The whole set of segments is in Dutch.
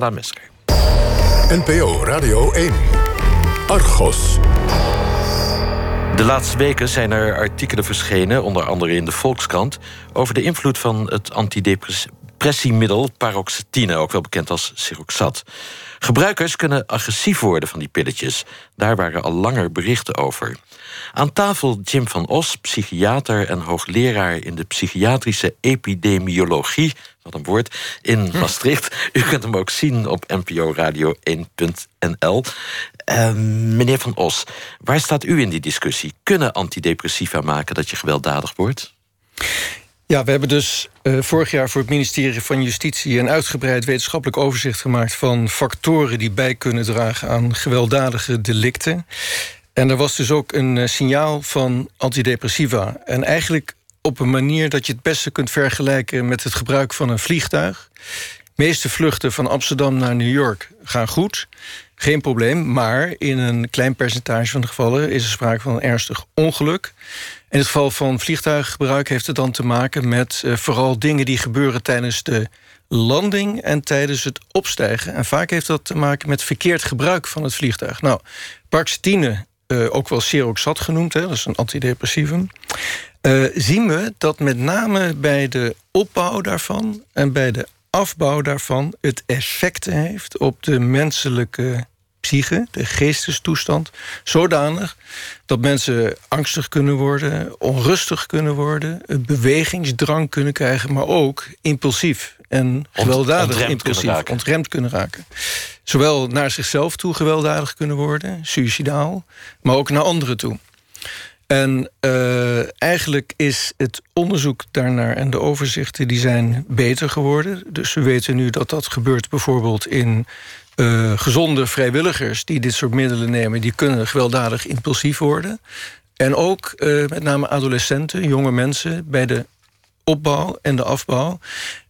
Mesker. NPO Radio 1. Argos. De laatste weken zijn er artikelen verschenen, onder andere in de Volkskrant, over de invloed van het antidepressiemiddel paroxetine, ook wel bekend als Siroxat. Gebruikers kunnen agressief worden van die pilletjes. Daar waren al langer berichten over. Aan tafel Jim van Os, psychiater en hoogleraar in de psychiatrische epidemiologie. Wat een woord, in hm. Maastricht. U kunt hem ook zien op NPO Radio 1.nl. Uh, meneer van Os, waar staat u in die discussie? Kunnen antidepressiva maken dat je gewelddadig wordt? Ja, we hebben dus uh, vorig jaar voor het ministerie van Justitie... een uitgebreid wetenschappelijk overzicht gemaakt... van factoren die bij kunnen dragen aan gewelddadige delicten. En er was dus ook een uh, signaal van antidepressiva. En eigenlijk op een manier dat je het beste kunt vergelijken... met het gebruik van een vliegtuig. De meeste vluchten van Amsterdam naar New York gaan goed. Geen probleem, maar in een klein percentage van de gevallen... is er sprake van een ernstig ongeluk... In het geval van vliegtuiggebruik heeft het dan te maken met uh, vooral dingen die gebeuren tijdens de landing en tijdens het opstijgen. En vaak heeft dat te maken met verkeerd gebruik van het vliegtuig. Nou, paroxetine, uh, ook wel Seroxat genoemd, hè, dat is een antidepressivum. Uh, zien we dat met name bij de opbouw daarvan en bij de afbouw daarvan het effecten heeft op de menselijke psyche, de geestestoestand, zodanig dat mensen angstig kunnen worden, onrustig kunnen worden, een bewegingsdrang kunnen krijgen, maar ook impulsief en gewelddadig impulsief, kunnen ontremd kunnen raken. Zowel naar zichzelf toe gewelddadig kunnen worden, suicidaal, maar ook naar anderen toe. En uh, eigenlijk is het onderzoek daarnaar en de overzichten die zijn beter geworden. Dus we weten nu dat dat gebeurt bijvoorbeeld in uh, gezonde vrijwilligers die dit soort middelen nemen, die kunnen gewelddadig impulsief worden. En ook uh, met name adolescenten, jonge mensen, bij de opbouw en de afbouw.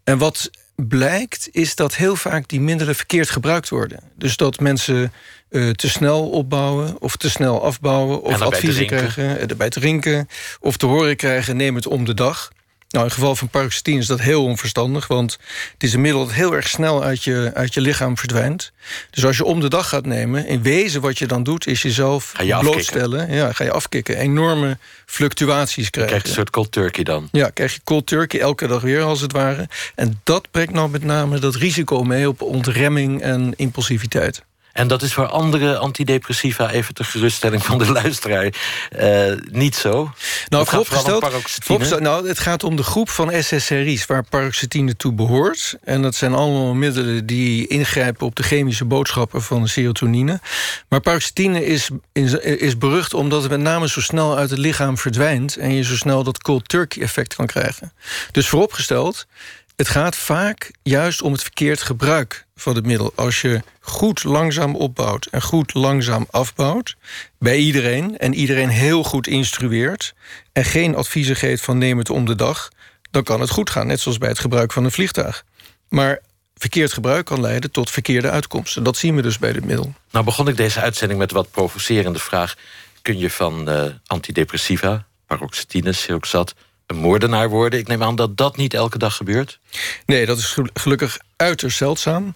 En wat blijkt, is dat heel vaak die middelen verkeerd gebruikt worden. Dus dat mensen uh, te snel opbouwen of te snel afbouwen... of adviezen krijgen, erbij te rinken... of te horen krijgen, neem het om de dag. Nou, in het geval van paroxetine is dat heel onverstandig... want het is een middel dat heel erg snel uit je, uit je lichaam verdwijnt. Dus als je om de dag gaat nemen... in wezen wat je dan doet, is jezelf je blootstellen. Ja, ga je afkicken. Enorme fluctuaties krijgen. Krijg je een soort cold turkey dan? Ja, krijg je cold turkey elke dag weer als het ware. En dat brengt nou met name dat risico mee... op ontremming en impulsiviteit. En dat is voor andere antidepressiva, even ter geruststelling van de luisteraar, uh, niet zo. Nou, vooropgesteld, vooropgesteld, nou, het gaat om de groep van SSRI's waar paroxetine toe behoort. En dat zijn allemaal middelen die ingrijpen op de chemische boodschappen van de serotonine. Maar paroxetine is, is berucht omdat het met name zo snel uit het lichaam verdwijnt en je zo snel dat cold turkey effect kan krijgen. Dus vooropgesteld, het gaat vaak juist om het verkeerd gebruik van het middel. Als je goed langzaam opbouwt en goed langzaam afbouwt... bij iedereen en iedereen heel goed instrueert... en geen adviezen geeft van neem het om de dag... dan kan het goed gaan, net zoals bij het gebruik van een vliegtuig. Maar verkeerd gebruik kan leiden tot verkeerde uitkomsten. Dat zien we dus bij dit middel. Nou begon ik deze uitzending met wat provocerende vraag... kun je van uh, antidepressiva, paroxetine, siroxat een moordenaar worden. Ik neem aan dat dat niet elke dag gebeurt. Nee, dat is gelukkig uiterst zeldzaam.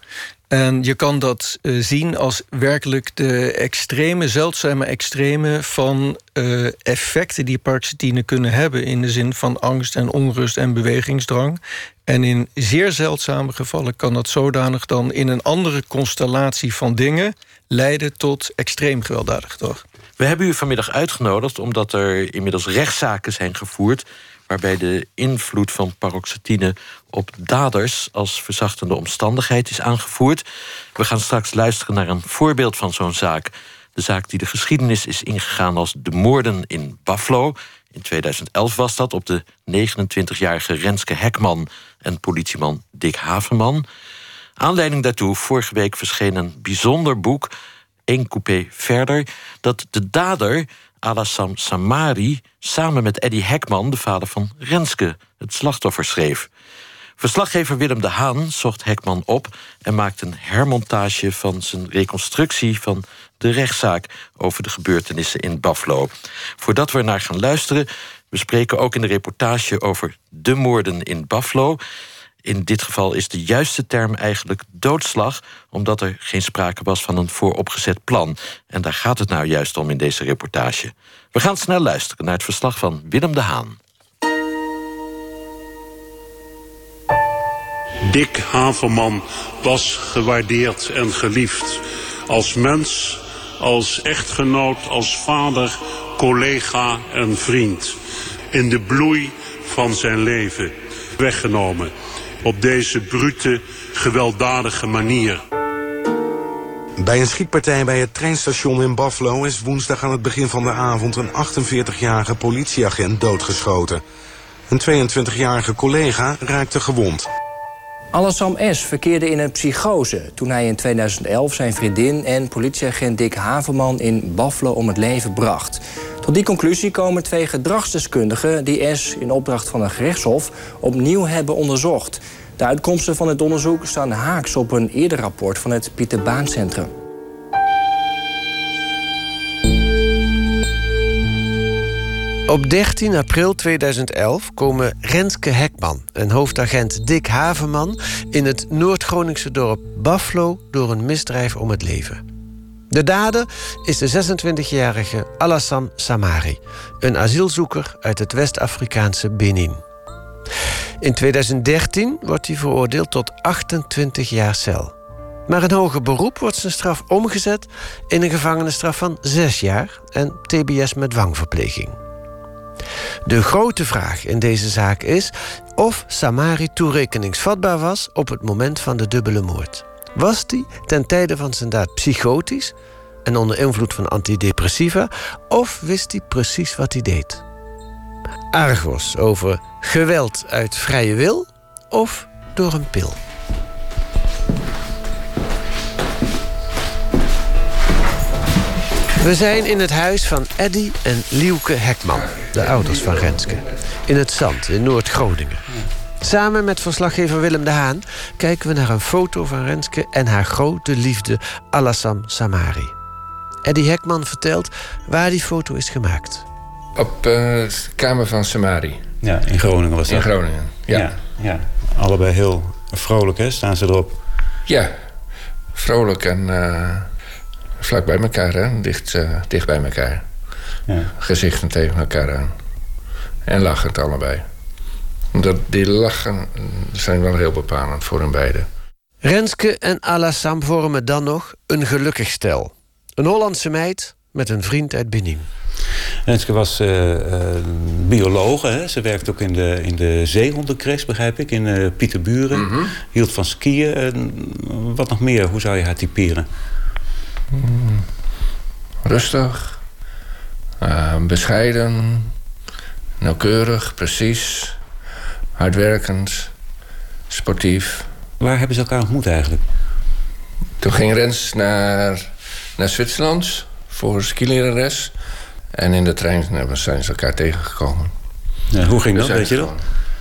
En je kan dat uh, zien als werkelijk de extreme, zeldzame extreme van uh, effecten die paroxetine kunnen hebben in de zin van angst en onrust en bewegingsdrang. En in zeer zeldzame gevallen kan dat zodanig dan in een andere constellatie van dingen leiden tot extreem gewelddadig gedrag. We hebben u vanmiddag uitgenodigd omdat er inmiddels rechtszaken zijn gevoerd waarbij de invloed van paroxetine op daders als verzachtende omstandigheid is aangevoerd. We gaan straks luisteren naar een voorbeeld van zo'n zaak. De zaak die de geschiedenis is ingegaan als de moorden in Buffalo. In 2011 was dat op de 29-jarige Renske Hekman en politieman Dick Haverman. Aanleiding daartoe, vorige week verscheen een bijzonder boek, één coupé verder, dat de dader Alassam Samari samen met Eddie Hekman, de vader van Renske, het slachtoffer schreef. Verslaggever Willem de Haan zocht Hekman op en maakte een hermontage van zijn reconstructie van de rechtszaak over de gebeurtenissen in Buffalo. Voordat we naar gaan luisteren, we spreken ook in de reportage over de moorden in Buffalo. In dit geval is de juiste term eigenlijk doodslag, omdat er geen sprake was van een vooropgezet plan. En daar gaat het nou juist om in deze reportage. We gaan snel luisteren naar het verslag van Willem de Haan. Dick Haverman was gewaardeerd en geliefd. Als mens, als echtgenoot, als vader, collega en vriend. In de bloei van zijn leven weggenomen. Op deze brute, gewelddadige manier. Bij een schietpartij bij het treinstation in Buffalo is woensdag aan het begin van de avond een 48-jarige politieagent doodgeschoten. Een 22-jarige collega raakte gewond. Alassam S. verkeerde in een psychose toen hij in 2011 zijn vriendin en politieagent Dick Haverman in Buffalo om het leven bracht. Tot die conclusie komen twee gedragsdeskundigen die S in opdracht van een gerechtshof opnieuw hebben onderzocht. De uitkomsten van het onderzoek staan haaks op een eerder rapport van het Pieter Baan Centrum. Op 13 april 2011 komen Renske Hekman en hoofdagent Dick Haverman in het Noord-Groningse dorp Buffalo door een misdrijf om het leven. De dader is de 26-jarige Alassane Samari, een asielzoeker uit het West-Afrikaanse Benin. In 2013 wordt hij veroordeeld tot 28 jaar cel. Maar in hoger beroep wordt zijn straf omgezet in een gevangenisstraf van 6 jaar en TBS met dwangverpleging. De grote vraag in deze zaak is of Samari toerekeningsvatbaar was op het moment van de dubbele moord. Was hij ten tijde van zijn daad psychotisch en onder invloed van antidepressiva, of wist hij precies wat hij deed? Argos over geweld uit vrije wil of door een pil? We zijn in het huis van Eddy en Lieuke Hekman, de ouders van Renske. In het Zand, in Noord-Groningen. Samen met verslaggever Willem de Haan kijken we naar een foto van Renske en haar grote liefde Alassam Samari. Eddy Hekman vertelt waar die foto is gemaakt. Op uh, de kamer van Samari. Ja, in Groningen was dat. In Groningen, ja. ja. ja. Allebei heel vrolijk, hè? Staan ze erop? Ja, vrolijk en uh, vlak bij elkaar, hè? Dicht, uh, dicht bij elkaar. Ja. Gezichten tegen elkaar aan. En lachend allebei. Dat, die lachen zijn wel heel bepalend voor hun beiden. Renske en Alassam vormen dan nog een gelukkig stel. Een Hollandse meid met een vriend uit Benin. Renske was uh, uh, biologe. Hè? Ze werkte ook in de, in de zeehondencrash, begrijp ik, in uh, Pieterburen. Mm -hmm. Hield van skiën. wat nog meer? Hoe zou je haar typeren? Mm, rustig. bescheiden. Nauwkeurig, precies. Hardwerkend. Sportief. Waar hebben ze elkaar ontmoet eigenlijk? Toen ging Rens naar, naar Zwitserland voor skilerares. En in de trein zijn ze elkaar tegengekomen. Ja, hoe ging dat, weet je dat?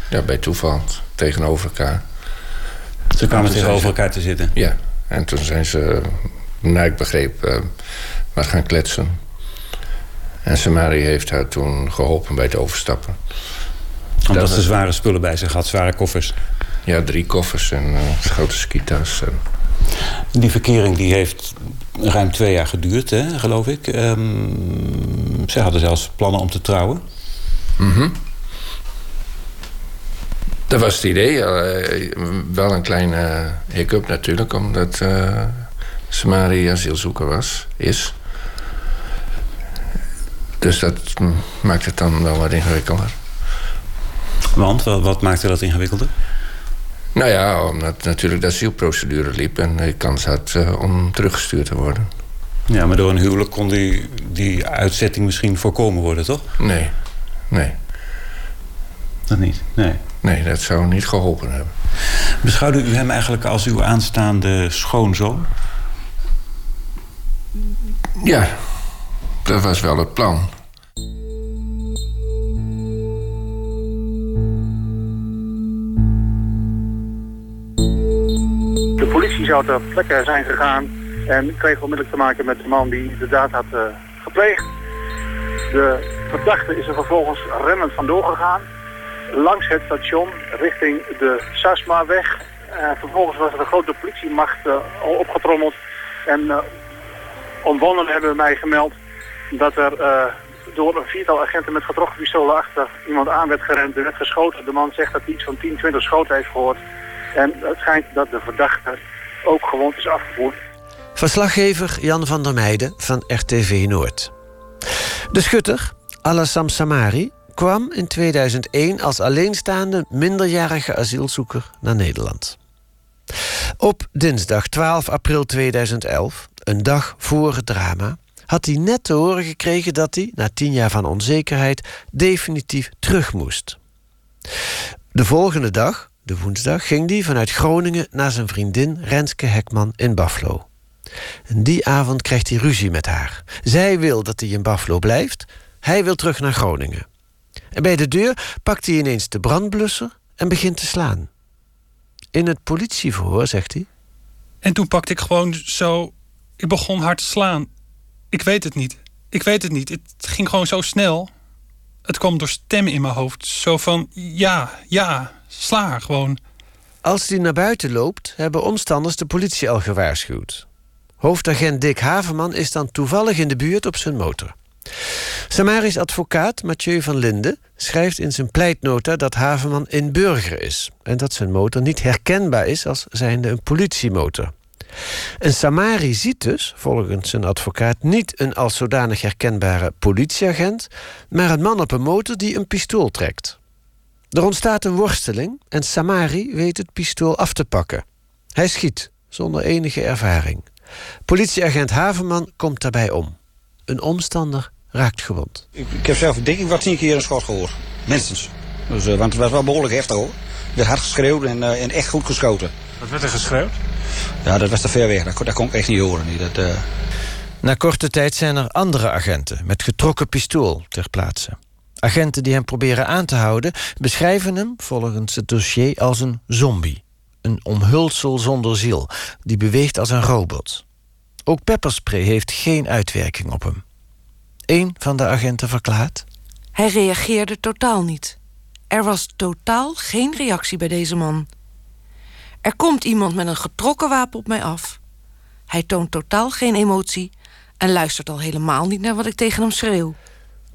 Ja, bij toeval. Tegenover elkaar. Ze kwamen tegenover elkaar te zitten? Ja. En toen zijn ze, naar ik begreep, uh, wat gaan kletsen. En Samari heeft haar toen geholpen bij het overstappen. Omdat ze zware spullen bij zich had, zware koffers? Ja, drie koffers en uh, grote skitas. En... Die verkering die heeft ruim twee jaar geduurd, hè, geloof ik. Um, zij hadden zelfs plannen om te trouwen. Mm -hmm. Dat was het idee. Uh, wel een kleine hiccup natuurlijk, omdat uh, Samari asielzoeker was, is. Dus dat maakt het dan wel wat ingewikkelder. Want, wat, wat maakte dat ingewikkelder? Nou ja, omdat natuurlijk de asielprocedure liep... en de kans had uh, om teruggestuurd te worden. Ja, maar door een huwelijk kon die, die uitzetting misschien voorkomen worden, toch? Nee, nee. Dat niet, nee. Nee, dat zou niet geholpen hebben. Beschouwde u hem eigenlijk als uw aanstaande schoonzoon? Ja, dat was wel het plan. De politie zou ter plekke zijn gegaan en kreeg onmiddellijk te maken met de man die de daad had uh, gepleegd. De verdachte is er vervolgens rennend vandoor gegaan. langs het station richting de Sasmaweg. Uh, vervolgens was er een grote politiemacht al opgetrommeld. En omwonenden hebben mij gemeld dat er door een viertal agenten met getrokken pistolen achter iemand aan werd gerend. Er werd geschoten. De man zegt dat hij iets van 10, 20 schoten heeft gehoord. En het schijnt dat de verdachte ook gewond is afgevoerd. Verslaggever Jan van der Meijden van RTV Noord. De schutter, Alassam Samari, kwam in 2001 als alleenstaande minderjarige asielzoeker naar Nederland. Op dinsdag 12 april 2011, een dag voor het drama, had hij net te horen gekregen dat hij, na tien jaar van onzekerheid, definitief terug moest. De volgende dag, de woensdag, ging hij vanuit Groningen naar zijn vriendin Renske Hekman in Buffalo. En die avond krijgt hij ruzie met haar. Zij wil dat hij in Buffalo blijft, hij wil terug naar Groningen. En bij de deur pakt hij ineens de brandblusser en begint te slaan. In het politieverhoor zegt hij. En toen pakte ik gewoon zo. Ik begon hard te slaan. Ik weet het niet. Ik weet het niet. Het ging gewoon zo snel. Het kwam door stemmen in mijn hoofd. Zo van ja, ja, sla gewoon. Als hij naar buiten loopt, hebben omstanders de politie al gewaarschuwd. Hoofdagent Dick Haverman is dan toevallig in de buurt op zijn motor. Samari's advocaat Mathieu van Linden schrijft in zijn pleitnota dat Haverman in burger is en dat zijn motor niet herkenbaar is als zijnde een politiemotor. En Samari ziet dus, volgens zijn advocaat, niet een als zodanig herkenbare politieagent, maar een man op een motor die een pistool trekt. Er ontstaat een worsteling en Samari weet het pistool af te pakken. Hij schiet, zonder enige ervaring. Politieagent Haverman komt daarbij om. Een omstander raakt gewond. Ik, ik heb zelf denk ik wat tien keer een schot gehoord. Minstens. Dus, uh, want het was wel behoorlijk heftig hoor. Er werd hard geschreeuwd en, uh, en echt goed geschoten. Wat werd er geschreeuwd? Ja, dat was te ver weg. Dat, dat kon ik echt niet horen. Niet. Dat, uh... Na korte tijd zijn er andere agenten met getrokken pistool ter plaatse. Agenten die hem proberen aan te houden beschrijven hem volgens het dossier als een zombie. Een omhulsel zonder ziel, die beweegt als een robot. Ook pepperspray heeft geen uitwerking op hem. Een van de agenten verklaart. Hij reageerde totaal niet. Er was totaal geen reactie bij deze man. Er komt iemand met een getrokken wapen op mij af. Hij toont totaal geen emotie en luistert al helemaal niet naar wat ik tegen hem schreeuw.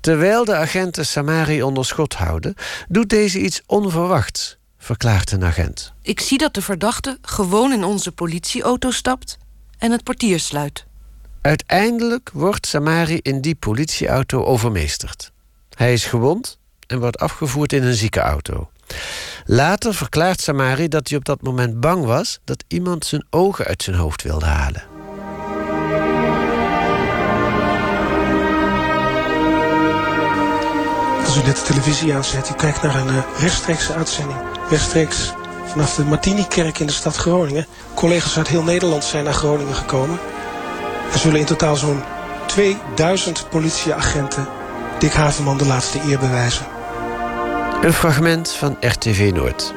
Terwijl de agenten Samari onder schot houden, doet deze iets onverwachts, verklaart een agent. Ik zie dat de verdachte gewoon in onze politieauto stapt en het portier sluit. Uiteindelijk wordt Samari in die politieauto overmeesterd. Hij is gewond en wordt afgevoerd in een ziekenauto. Later verklaart Samari dat hij op dat moment bang was dat iemand zijn ogen uit zijn hoofd wilde halen. Als u net de televisie aanzet, u kijkt naar een uh, rechtstreekse uitzending. Rechtstreeks vanaf de Martini-kerk in de stad Groningen. Collega's uit heel Nederland zijn naar Groningen gekomen. Er zullen in totaal zo'n 2000 politieagenten Dick Haverman de laatste eer bewijzen. Een fragment van RTV Noord.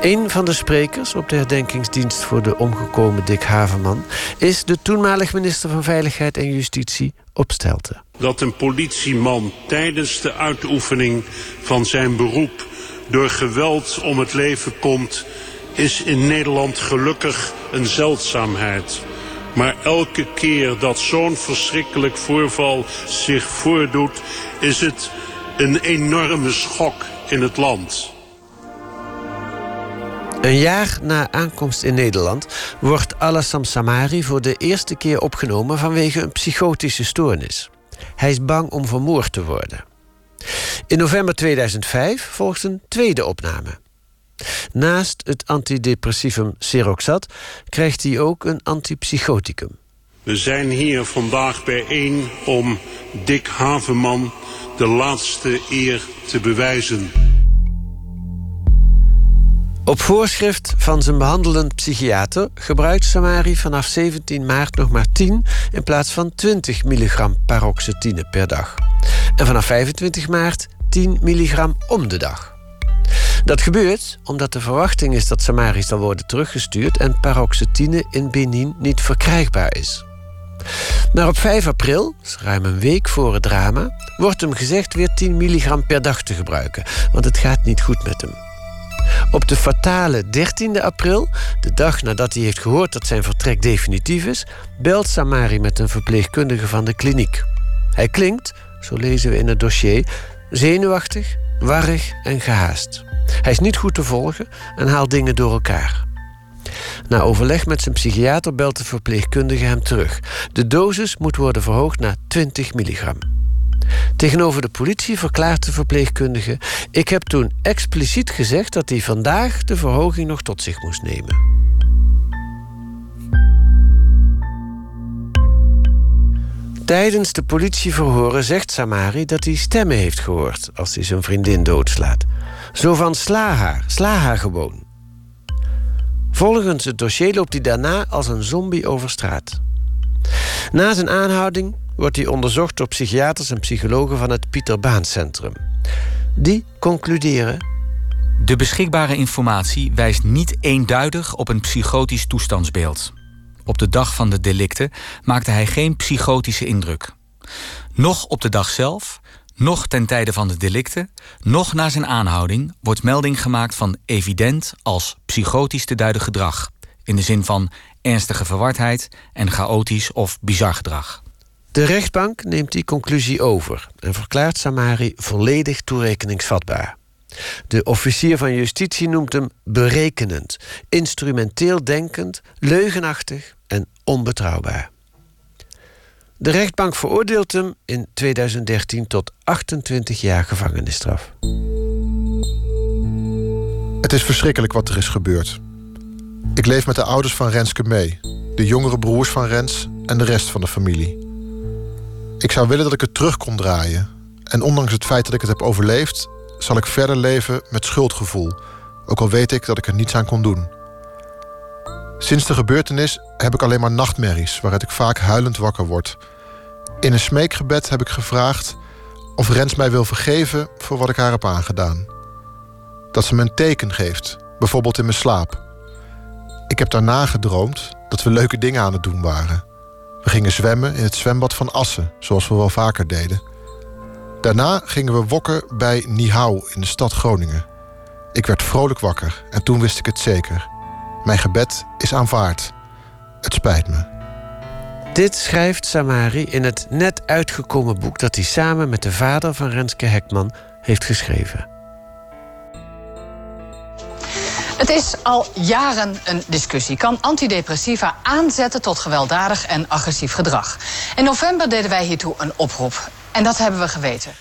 Een van de sprekers op de herdenkingsdienst voor de omgekomen Dick Haverman is de toenmalig minister van Veiligheid en Justitie Opstelten. Dat een politieman tijdens de uitoefening van zijn beroep door geweld om het leven komt, is in Nederland gelukkig een zeldzaamheid. Maar elke keer dat zo'n verschrikkelijk voorval zich voordoet, is het een enorme schok in het land. Een jaar na aankomst in Nederland wordt Alassam Samari voor de eerste keer opgenomen vanwege een psychotische stoornis. Hij is bang om vermoord te worden. In november 2005 volgt een tweede opname. Naast het antidepressivum Seroxat krijgt hij ook een antipsychoticum. We zijn hier vandaag bijeen om Dick Havenman de laatste eer te bewijzen. Op voorschrift van zijn behandelend psychiater gebruikt Samari vanaf 17 maart nog maar 10 in plaats van 20 milligram paroxetine per dag. En vanaf 25 maart 10 milligram om de dag. Dat gebeurt omdat de verwachting is dat Samari zal worden teruggestuurd en paroxetine in Benin niet verkrijgbaar is. Maar op 5 april, ruim een week voor het drama, wordt hem gezegd weer 10 milligram per dag te gebruiken, want het gaat niet goed met hem. Op de fatale 13e april, de dag nadat hij heeft gehoord dat zijn vertrek definitief is, belt Samari met een verpleegkundige van de kliniek. Hij klinkt, zo lezen we in het dossier, zenuwachtig, warrig en gehaast. Hij is niet goed te volgen en haalt dingen door elkaar. Na overleg met zijn psychiater belt de verpleegkundige hem terug. De dosis moet worden verhoogd naar 20 milligram. Tegenover de politie verklaart de verpleegkundige: Ik heb toen expliciet gezegd dat hij vandaag de verhoging nog tot zich moest nemen. Tijdens de politieverhoren zegt Samari dat hij stemmen heeft gehoord als hij zijn vriendin doodslaat. Zo van sla haar, sla haar gewoon. Volgens het dossier loopt hij daarna als een zombie over straat. Na zijn aanhouding wordt hij onderzocht door psychiaters en psychologen van het Pieter Baan Centrum. Die concluderen. De beschikbare informatie wijst niet eenduidig op een psychotisch toestandsbeeld. Op de dag van de delicten maakte hij geen psychotische indruk. Nog op de dag zelf, nog ten tijde van de delicten, nog na zijn aanhouding wordt melding gemaakt van evident als psychotisch te duiden gedrag. In de zin van ernstige verwardheid en chaotisch of bizar gedrag. De rechtbank neemt die conclusie over en verklaart Samari volledig toerekeningsvatbaar. De officier van justitie noemt hem berekenend, instrumenteel denkend, leugenachtig en onbetrouwbaar. De rechtbank veroordeelt hem in 2013 tot 28 jaar gevangenisstraf. Het is verschrikkelijk wat er is gebeurd. Ik leef met de ouders van Renske mee, de jongere broers van Rens en de rest van de familie. Ik zou willen dat ik het terug kon draaien. En ondanks het feit dat ik het heb overleefd, zal ik verder leven met schuldgevoel, ook al weet ik dat ik er niets aan kon doen. Sinds de gebeurtenis heb ik alleen maar nachtmerries waaruit ik vaak huilend wakker word. In een smeekgebed heb ik gevraagd of Rens mij wil vergeven voor wat ik haar heb aangedaan. Dat ze me een teken geeft, bijvoorbeeld in mijn slaap. Ik heb daarna gedroomd dat we leuke dingen aan het doen waren. We gingen zwemmen in het zwembad van Assen, zoals we wel vaker deden. Daarna gingen we wokken bij Nihau in de stad Groningen. Ik werd vrolijk wakker en toen wist ik het zeker. Mijn gebed is aanvaard. Het spijt me. Dit schrijft Samari in het net uitgekomen boek dat hij samen met de vader van Renske Hekman heeft geschreven. Het is al jaren een discussie. Kan antidepressiva aanzetten tot gewelddadig en agressief gedrag? In november deden wij hiertoe een oproep. En dat hebben we geweten.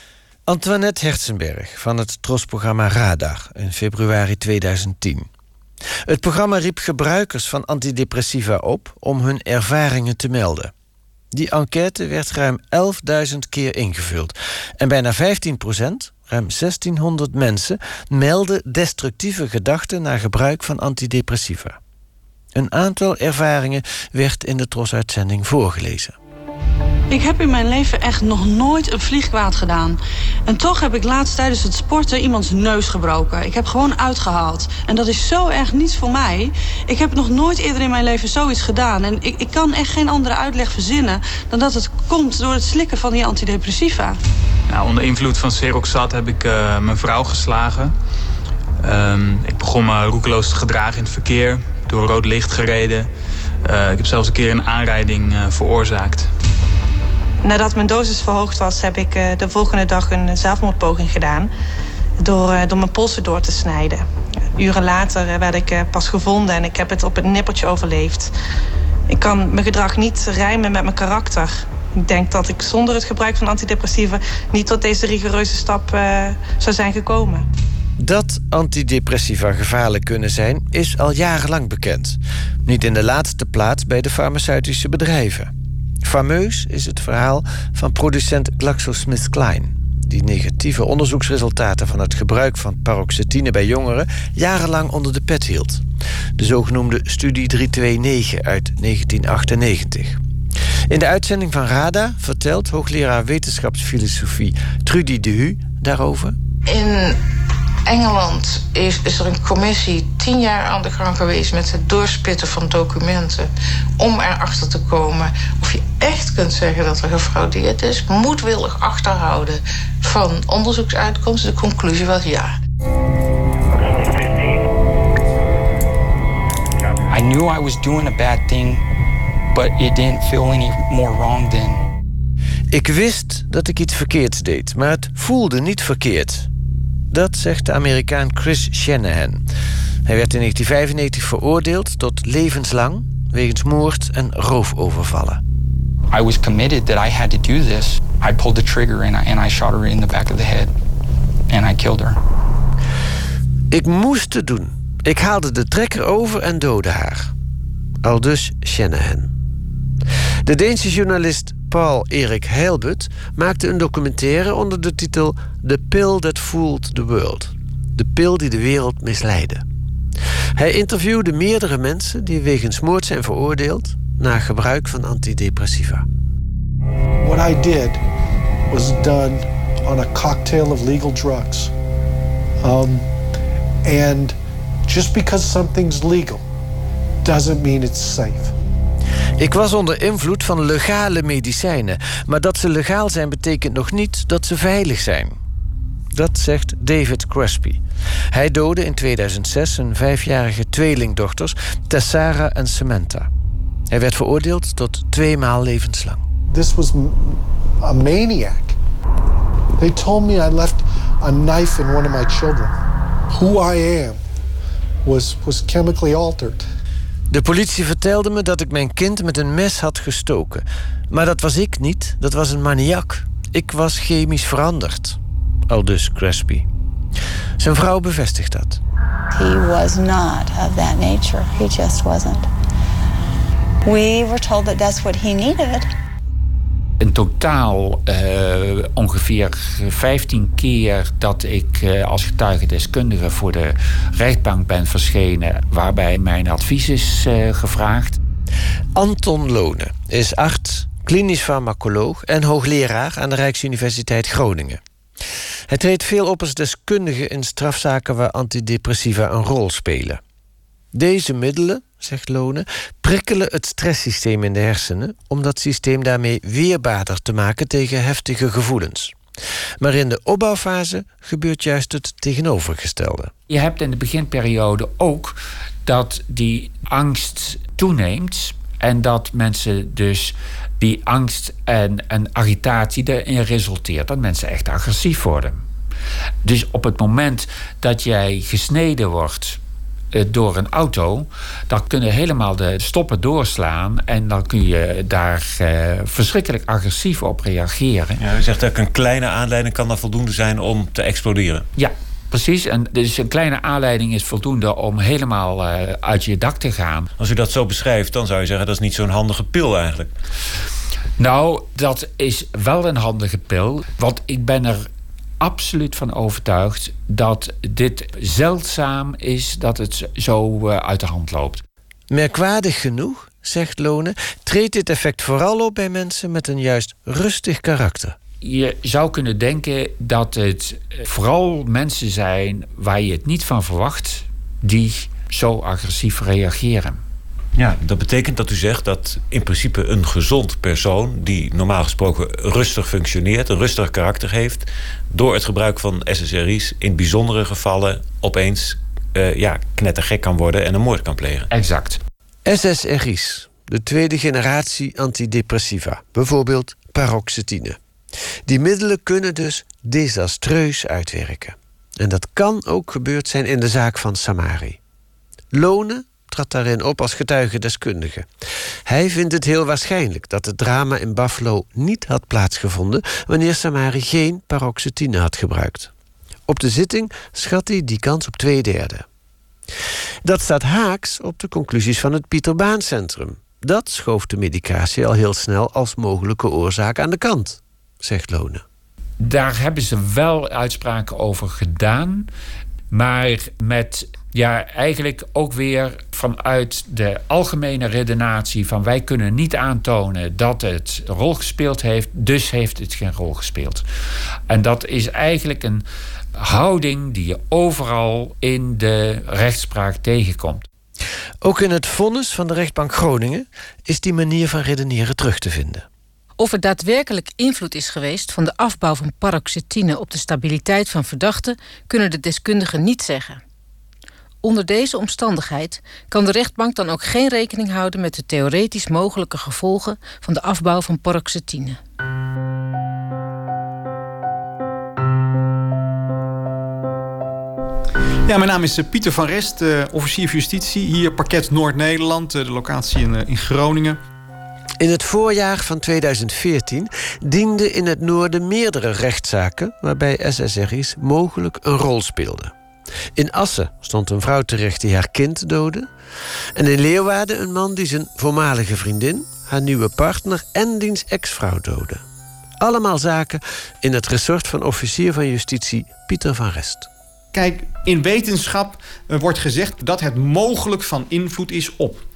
Antoinette Herzenberg van het trosprogramma Radar in februari 2010. Het programma riep gebruikers van antidepressiva op om hun ervaringen te melden. Die enquête werd ruim 11.000 keer ingevuld. En bijna 15 procent, ruim 1600 mensen, melden destructieve gedachten na gebruik van antidepressiva. Een aantal ervaringen werd in de trosuitzending voorgelezen. Ik heb in mijn leven echt nog nooit een vliegkwaad gedaan. En toch heb ik laatst tijdens het sporten iemands neus gebroken. Ik heb gewoon uitgehaald. En dat is zo erg niets voor mij. Ik heb nog nooit eerder in mijn leven zoiets gedaan. En ik, ik kan echt geen andere uitleg verzinnen... dan dat het komt door het slikken van die antidepressiva. Nou, onder invloed van Seroxat heb ik uh, mijn vrouw geslagen. Um, ik begon me roekeloos te gedragen in het verkeer. Door rood licht gereden. Uh, ik heb zelfs een keer een aanrijding uh, veroorzaakt. Nadat mijn dosis verhoogd was, heb ik uh, de volgende dag een zelfmoordpoging gedaan. Door, uh, door mijn polsen door te snijden. Uren later werd ik pas gevonden en ik heb het op het nippertje overleefd. Ik kan mijn gedrag niet rijmen met mijn karakter. Ik denk dat ik zonder het gebruik van antidepressiva niet tot deze rigoureuze stap zou zijn gekomen. Dat antidepressiva gevaarlijk kunnen zijn, is al jarenlang bekend. Niet in de laatste plaats bij de farmaceutische bedrijven. Fameus is het verhaal van producent GlaxoSmithKline... die negatieve onderzoeksresultaten van het gebruik van paroxetine bij jongeren... jarenlang onder de pet hield. De zogenoemde Studie 329 uit 1998. In de uitzending van RADA vertelt hoogleraar wetenschapsfilosofie Trudy de daarover. Engeland is, is er een commissie tien jaar aan de gang geweest met het doorspitten van documenten. Om erachter te komen of je echt kunt zeggen dat er gefraudeerd is. Moedwillig achterhouden van onderzoeksuitkomsten. De conclusie was ja. I knew I was doing a bad thing, but it didn't feel any more wrong than. Ik wist dat ik iets verkeerds deed, maar het voelde niet verkeerd. Dat zegt de Amerikaan Chris Shanahan. Hij werd in 1995 veroordeeld tot levenslang wegens moord en roofovervallen. I was committed that I had to do this. I pulled the trigger and I, and I shot her in the back of the head. And I killed her. Ik moest het doen. Ik haalde de trekker over en doodde haar. Aldus Shanahan. De Deense journalist Paul Erik Heilbut maakte een documentaire onder de titel The Pill That Fooled the World. De pil die de wereld misleidde. Hij interviewde meerdere mensen die wegens moord zijn veroordeeld na gebruik van antidepressiva. What I did was done on a cocktail of legal drugs. Um, and just because something's legal doesn't mean it's safe. Ik was onder invloed van legale medicijnen, maar dat ze legaal zijn betekent nog niet dat ze veilig zijn. Dat zegt David Crespi. Hij doodde in 2006 zijn vijfjarige tweelingdochters Tessara en Samantha. Hij werd veroordeeld tot twee maal levenslang. This was a maniac. They told me I left a knife in one of my children. Who I am was, was chemically altered. De politie vertelde me dat ik mijn kind met een mes had gestoken. Maar dat was ik niet, dat was een maniak. Ik was chemisch veranderd. Aldus Crespi. Zijn vrouw bevestigt dat. He was not of that nature. He just wasn't. We were told that that's what he needed. In totaal uh, ongeveer 15 keer dat ik uh, als getuigendeskundige voor de rechtbank ben verschenen, waarbij mijn advies is uh, gevraagd. Anton Lone is arts, klinisch farmacoloog en hoogleraar aan de Rijksuniversiteit Groningen. Hij treedt veel op als deskundige in strafzaken waar antidepressiva een rol spelen. Deze middelen, zegt Lone, prikkelen het stresssysteem in de hersenen om dat systeem daarmee weerbaarder te maken tegen heftige gevoelens. Maar in de opbouwfase gebeurt juist het tegenovergestelde. Je hebt in de beginperiode ook dat die angst toeneemt en dat mensen dus die angst en, en agitatie erin resulteert dat mensen echt agressief worden. Dus op het moment dat jij gesneden wordt door een auto, dan kunnen helemaal de stoppen doorslaan en dan kun je daar uh, verschrikkelijk agressief op reageren. Ja, u zegt dat een kleine aanleiding kan dan voldoende zijn om te exploderen. Ja, Precies, en dus een kleine aanleiding is voldoende om helemaal uh, uit je dak te gaan. Als u dat zo beschrijft, dan zou je zeggen dat is niet zo'n handige pil eigenlijk. Nou, dat is wel een handige pil, want ik ben er absoluut van overtuigd dat dit zeldzaam is dat het zo uh, uit de hand loopt. Merkwaardig genoeg, zegt Lone, treedt dit effect vooral op bij mensen met een juist rustig karakter. Je zou kunnen denken dat het vooral mensen zijn waar je het niet van verwacht, die zo agressief reageren. Ja, dat betekent dat u zegt dat in principe een gezond persoon... die normaal gesproken rustig functioneert, een rustig karakter heeft... door het gebruik van SSRI's in bijzondere gevallen... opeens uh, ja, knettergek kan worden en een moord kan plegen. Exact. SSRI's, de tweede generatie antidepressiva. Bijvoorbeeld paroxetine. Die middelen kunnen dus desastreus uitwerken. En dat kan ook gebeurd zijn in de zaak van Samari. Lonen trad daarin op als getuigendeskundige. Hij vindt het heel waarschijnlijk dat het drama in Buffalo niet had plaatsgevonden wanneer Samari geen paroxetine had gebruikt. Op de zitting schat hij die kans op twee derde. Dat staat haaks op de conclusies van het Pieter Baan Centrum. Dat schoof de medicatie al heel snel als mogelijke oorzaak aan de kant, zegt Lone. Daar hebben ze wel uitspraken over gedaan. Maar met ja, eigenlijk ook weer vanuit de algemene redenatie van wij kunnen niet aantonen dat het een rol gespeeld heeft, dus heeft het geen rol gespeeld. En dat is eigenlijk een houding die je overal in de rechtspraak tegenkomt. Ook in het vonnis van de rechtbank Groningen is die manier van redeneren terug te vinden. Of er daadwerkelijk invloed is geweest van de afbouw van paroxetine op de stabiliteit van verdachten, kunnen de deskundigen niet zeggen. Onder deze omstandigheid kan de rechtbank dan ook geen rekening houden met de theoretisch mogelijke gevolgen van de afbouw van paroxetine. Ja, mijn naam is eh, Pieter van Rest, uh, officier van justitie. Hier parket Noord-Nederland, uh, de locatie in, in Groningen. In het voorjaar van 2014 dienden in het noorden meerdere rechtszaken... waarbij SSRI's mogelijk een rol speelden. In Assen stond een vrouw terecht die haar kind doodde. En in Leeuwarden een man die zijn voormalige vriendin, haar nieuwe partner en diens ex-vrouw doodde. Allemaal zaken in het resort van officier van justitie Pieter van Rest. Kijk, in wetenschap wordt gezegd dat het mogelijk van invloed is op.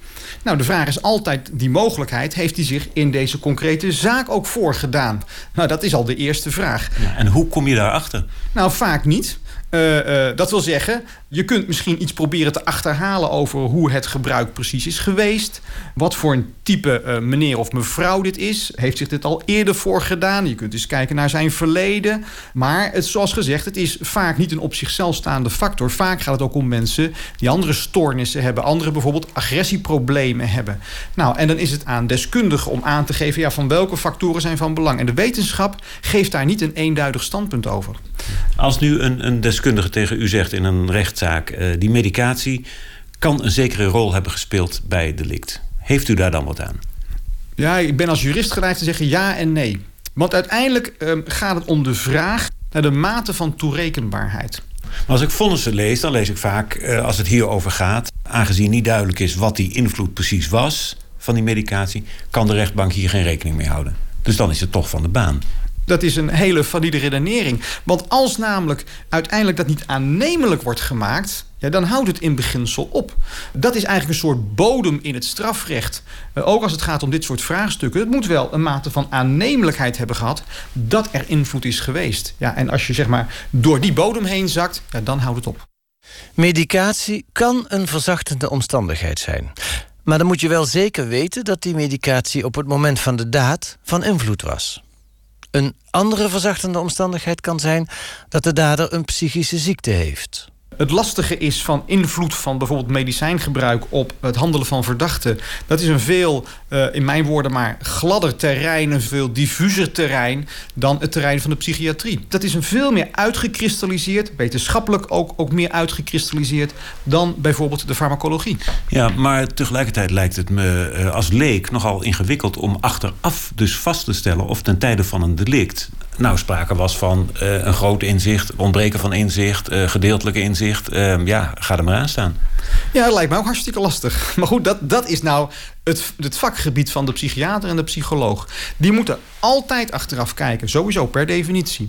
Nou, de vraag is altijd, die mogelijkheid, heeft hij zich in deze concrete zaak ook voorgedaan? Nou, dat is al de eerste vraag. Ja, en hoe kom je daarachter? Nou, vaak niet. Uh, uh, dat wil zeggen, je kunt misschien iets proberen te achterhalen over hoe het gebruik precies is geweest. Wat voor een type uh, meneer of mevrouw dit is. Heeft zich dit al eerder voorgedaan? Je kunt eens kijken naar zijn verleden. Maar het, zoals gezegd, het is vaak niet een op zichzelf staande factor. Vaak gaat het ook om mensen die andere stoornissen hebben. Andere bijvoorbeeld agressieproblemen hebben. Nou, en dan is het aan deskundigen om aan te geven... Ja, van welke factoren zijn van belang. En de wetenschap geeft daar niet een eenduidig standpunt over. Als nu een, een deskundige tegen u zegt in een rechtszaak... Uh, die medicatie kan een zekere rol hebben gespeeld bij het delict. Heeft u daar dan wat aan? Ja, ik ben als jurist geneigd te zeggen ja en nee. Want uiteindelijk uh, gaat het om de vraag naar de mate van toerekenbaarheid. Maar als ik vonnissen lees, dan lees ik vaak, uh, als het hierover gaat... aangezien niet duidelijk is wat die invloed precies was van die medicatie... kan de rechtbank hier geen rekening mee houden. Dus dan is het toch van de baan. Dat is een hele valide redenering. Want als namelijk uiteindelijk dat niet aannemelijk wordt gemaakt... Ja, dan houdt het in beginsel op. Dat is eigenlijk een soort bodem in het strafrecht. Uh, ook als het gaat om dit soort vraagstukken. Het moet wel een mate van aannemelijkheid hebben gehad... dat er invloed is geweest. Ja, en als je zeg maar door die bodem heen zakt, ja, dan houdt het op. Medicatie kan een verzachtende omstandigheid zijn. Maar dan moet je wel zeker weten dat die medicatie op het moment van de daad van invloed was. Een andere verzachtende omstandigheid kan zijn dat de dader een psychische ziekte heeft. Het lastige is van invloed van bijvoorbeeld medicijngebruik op het handelen van verdachten. Dat is een veel, uh, in mijn woorden maar, gladder terrein, een veel diffuser terrein dan het terrein van de psychiatrie. Dat is een veel meer uitgekristalliseerd, wetenschappelijk ook, ook meer uitgekristalliseerd dan bijvoorbeeld de farmacologie. Ja, maar tegelijkertijd lijkt het me uh, als leek nogal ingewikkeld om achteraf dus vast te stellen of ten tijde van een delict nou sprake was van uh, een groot inzicht, ontbreken van inzicht, uh, gedeeltelijke inzicht. Uh, ja, ga er maar aan staan. Ja, dat lijkt mij ook hartstikke lastig. Maar goed, dat, dat is nou het, het vakgebied van de psychiater en de psycholoog. Die moeten altijd achteraf kijken, sowieso per definitie.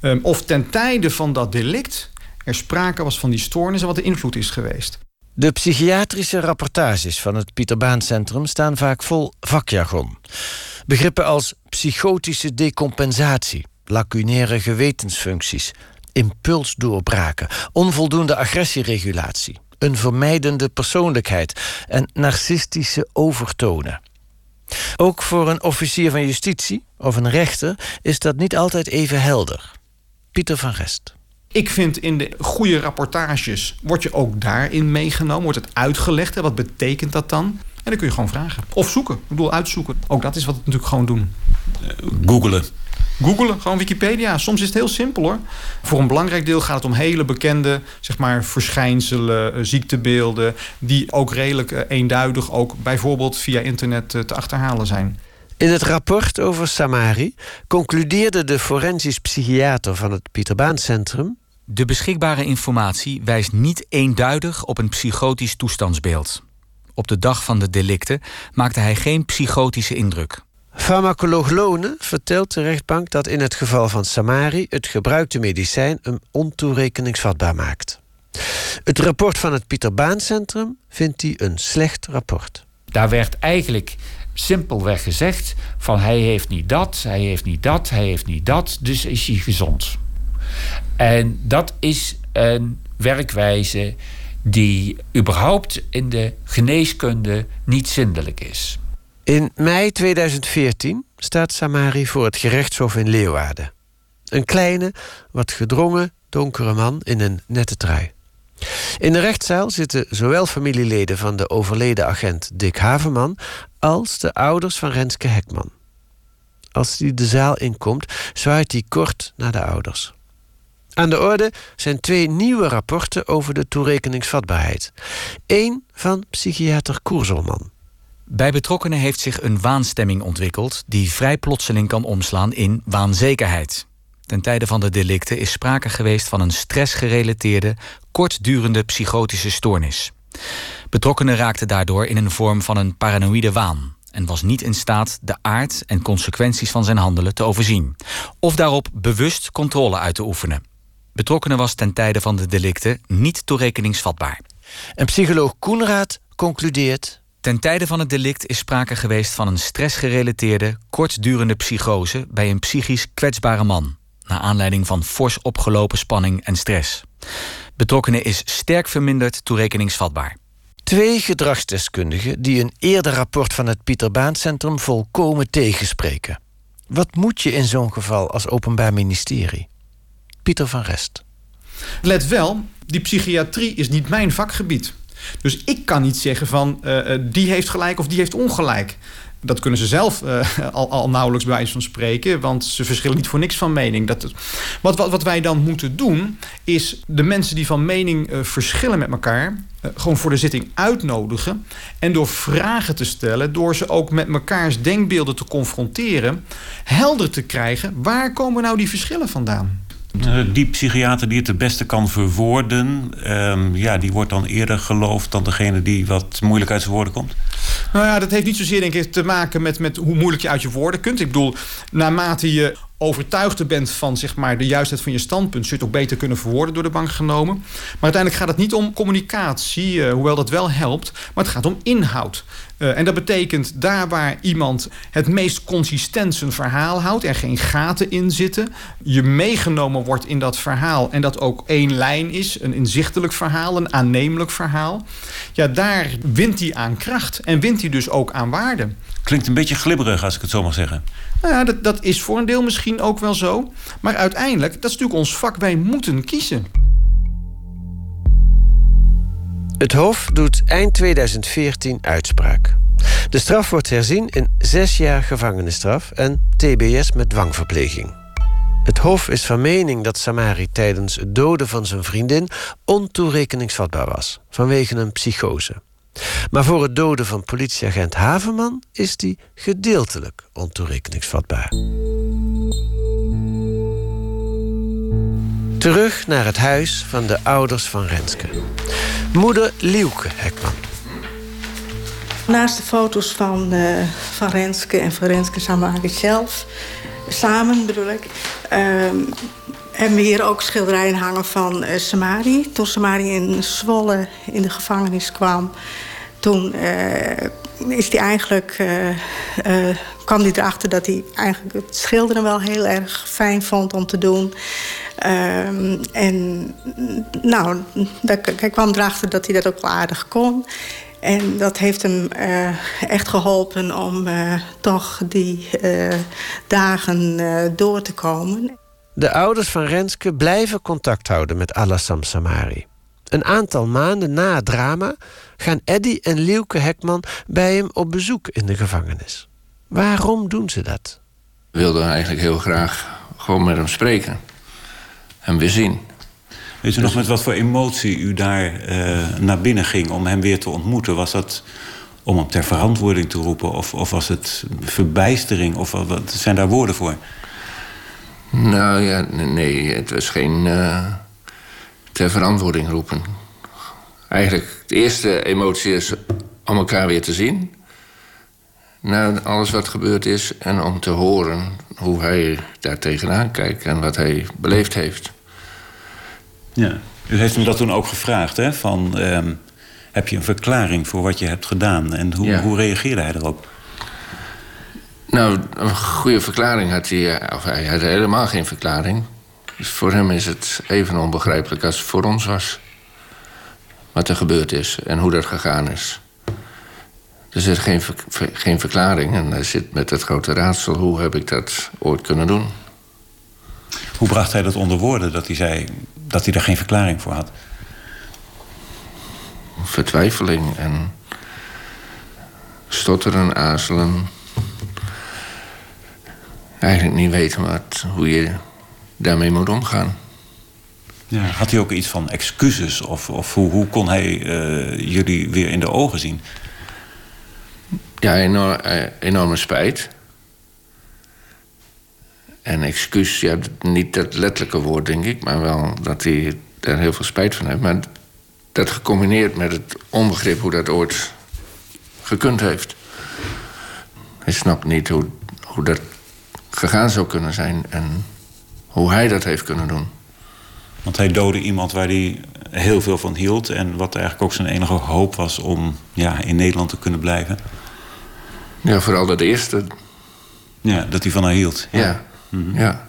Um, of ten tijde van dat delict er sprake was van die stoornis en wat de invloed is geweest. De psychiatrische rapportages van het Pieter Baan Centrum staan vaak vol vakjargon. Begrippen als psychotische decompensatie, lacunaire gewetensfuncties, impulsdoorbraken, onvoldoende agressieregulatie, een vermijdende persoonlijkheid en narcistische overtonen. Ook voor een officier van justitie of een rechter is dat niet altijd even helder. Pieter van Rest. Ik vind in de goede rapportages wordt je ook daarin meegenomen, wordt het uitgelegd. Wat betekent dat dan? En dan kun je gewoon vragen. Of zoeken. Ik bedoel, uitzoeken. Ook dat is wat we natuurlijk gewoon doen. Googelen. Googelen, gewoon Wikipedia. Soms is het heel simpel hoor. Voor een belangrijk deel gaat het om hele bekende zeg maar, verschijnselen, ziektebeelden... die ook redelijk uh, eenduidig ook bijvoorbeeld via internet uh, te achterhalen zijn. In het rapport over Samari concludeerde de forensisch psychiater van het Pieter Baan Centrum... De beschikbare informatie wijst niet eenduidig op een psychotisch toestandsbeeld. Op de dag van de delicten maakte hij geen psychotische indruk. Farmacoloog Lone vertelt de rechtbank dat in het geval van Samari het gebruikte medicijn hem ontoerekeningsvatbaar maakt. Het rapport van het Pieter Baan Centrum vindt hij een slecht rapport. Daar werd eigenlijk simpelweg gezegd van hij heeft niet dat, hij heeft niet dat, hij heeft niet dat, dus is hij gezond. En dat is een werkwijze die überhaupt in de geneeskunde niet zindelijk is. In mei 2014 staat Samari voor het gerechtshof in Leeuwarden. Een kleine, wat gedrongen, donkere man in een nette trui. In de rechtszaal zitten zowel familieleden van de overleden agent Dick Haverman als de ouders van Renske Hekman. Als hij de zaal inkomt, zwaait hij kort naar de ouders. Aan de orde zijn twee nieuwe rapporten over de toerekeningsvatbaarheid. Eén van psychiater Koerselman. Bij betrokkenen heeft zich een waanstemming ontwikkeld die vrij plotseling kan omslaan in waanzekerheid. Ten tijde van de delicten is sprake geweest van een stressgerelateerde, kortdurende psychotische stoornis. Betrokkenen raakten daardoor in een vorm van een paranoïde waan en was niet in staat de aard en consequenties van zijn handelen te overzien, of daarop bewust controle uit te oefenen. Betrokkenen was ten tijde van de delicten niet toerekeningsvatbaar. En psycholoog Koenraad concludeert. Ten tijde van het delict is sprake geweest van een stressgerelateerde, kortdurende psychose bij een psychisch kwetsbare man, naar aanleiding van fors opgelopen spanning en stress. Betrokkenen is sterk verminderd toerekeningsvatbaar. Twee gedragsdeskundigen die een eerder rapport van het Pieter Baan Centrum volkomen tegenspreken. Wat moet je in zo'n geval als Openbaar Ministerie? Pieter van Rest. Let wel, die psychiatrie is niet mijn vakgebied. Dus ik kan niet zeggen van uh, die heeft gelijk of die heeft ongelijk. Dat kunnen ze zelf uh, al, al nauwelijks bij wijze van spreken, want ze verschillen niet voor niks van mening. Dat, wat, wat, wat wij dan moeten doen, is de mensen die van mening verschillen met elkaar, gewoon voor de zitting uitnodigen. En door vragen te stellen, door ze ook met mekaars denkbeelden te confronteren, helder te krijgen waar komen nou die verschillen vandaan. Die psychiater die het het beste kan verwoorden, um, ja, die wordt dan eerder geloofd dan degene die wat moeilijk uit zijn woorden komt? Nou ja, dat heeft niet zozeer denk ik te maken met, met hoe moeilijk je uit je woorden kunt. Ik bedoel, naarmate je overtuigder bent van zeg maar, de juistheid van je standpunt, zul je het ook beter kunnen verwoorden door de bank genomen. Maar uiteindelijk gaat het niet om communicatie, uh, hoewel dat wel helpt, maar het gaat om inhoud. Uh, en dat betekent daar waar iemand het meest consistent zijn verhaal houdt, er geen gaten in zitten, je meegenomen wordt in dat verhaal en dat ook één lijn is, een inzichtelijk verhaal, een aannemelijk verhaal, ja, daar wint hij aan kracht en wint hij dus ook aan waarde. Klinkt een beetje glibberig als ik het zo mag zeggen. Nou ja, dat, dat is voor een deel misschien ook wel zo. Maar uiteindelijk, dat is natuurlijk ons vak, wij moeten kiezen. Het Hof doet eind 2014 uitspraak. De straf wordt herzien in zes jaar gevangenisstraf en TBS met dwangverpleging. Het Hof is van mening dat Samari tijdens het doden van zijn vriendin ontoerekeningsvatbaar was, vanwege een psychose. Maar voor het doden van politieagent Haverman is die gedeeltelijk ontoerekeningsvatbaar. Terug naar het huis van de ouders van Renske. Moeder Lieuke Hekman. Naast de foto's van, uh, van Renske en van Renske Samari zelf, samen bedoel ik, uh, hebben we hier ook schilderijen hangen van uh, Samari. Toen Samari in Zwolle in de gevangenis kwam, toen uh, is hij eigenlijk, kwam hij erachter dat hij eigenlijk het schilderen wel heel erg fijn vond om te doen. Ehm, en nou, hij kwam erachter dat hij dat ook wel aardig kon. En dat heeft hem uh, echt geholpen om uh, toch die uh, dagen door te komen. De ouders van Renske blijven contact houden met Alassam Samari. Een aantal maanden na het drama gaan Eddy en Lieuke Hekman bij hem op bezoek in de gevangenis. Waarom doen ze dat? We wilden eigenlijk heel graag gewoon met hem spreken. Hem weer zien. Weet u nog met wat voor emotie u daar uh, naar binnen ging om hem weer te ontmoeten? Was dat om hem ter verantwoording te roepen? Of, of was het verbijstering? Of wat zijn daar woorden voor? Nou ja, nee, het was geen uh, ter verantwoording roepen. Eigenlijk, de eerste emotie is om elkaar weer te zien. Na alles wat gebeurd is. En om te horen hoe hij daar tegenaan kijkt en wat hij beleefd heeft. Ja. U heeft hem dat toen ook gevraagd, hè? Van, ehm, heb je een verklaring voor wat je hebt gedaan? En hoe, Ja. hoe reageerde hij erop? Nou, een goede verklaring had hij. eh, Of hij had helemaal geen verklaring. Dus voor hem is het even onbegrijpelijk als het voor ons was. Wat er gebeurd is en hoe dat gegaan is. Er zit geen, ver- geen verklaring en hij zit met het grote raadsel: hoe heb ik dat ooit kunnen doen? Hoe bracht hij dat onder woorden dat hij zei dat hij daar geen verklaring voor had? Vertwijfeling en stotteren, aarzelen. Eigenlijk niet weten wat, hoe je daarmee moet omgaan. Ja, had hij ook iets van excuses? Of, of hoe, hoe kon hij eh, jullie weer in de ogen zien? Ja, enorm, eh, enorme spijt. En excuus, ja, niet dat letterlijke woord, denk ik, maar wel dat hij er heel veel spijt van heeft. Maar dat gecombineerd met het onbegrip hoe dat ooit gekund heeft. Hij snapt niet hoe, hoe dat gegaan zou kunnen zijn en hoe hij dat heeft kunnen doen. Want hij doodde iemand waar hij heel veel van hield... en wat eigenlijk ook zijn enige hoop was om ja, in Nederland te kunnen blijven. Ja, vooral dat eerste. Ja, dat hij van haar hield. Ja, Mhm. ja.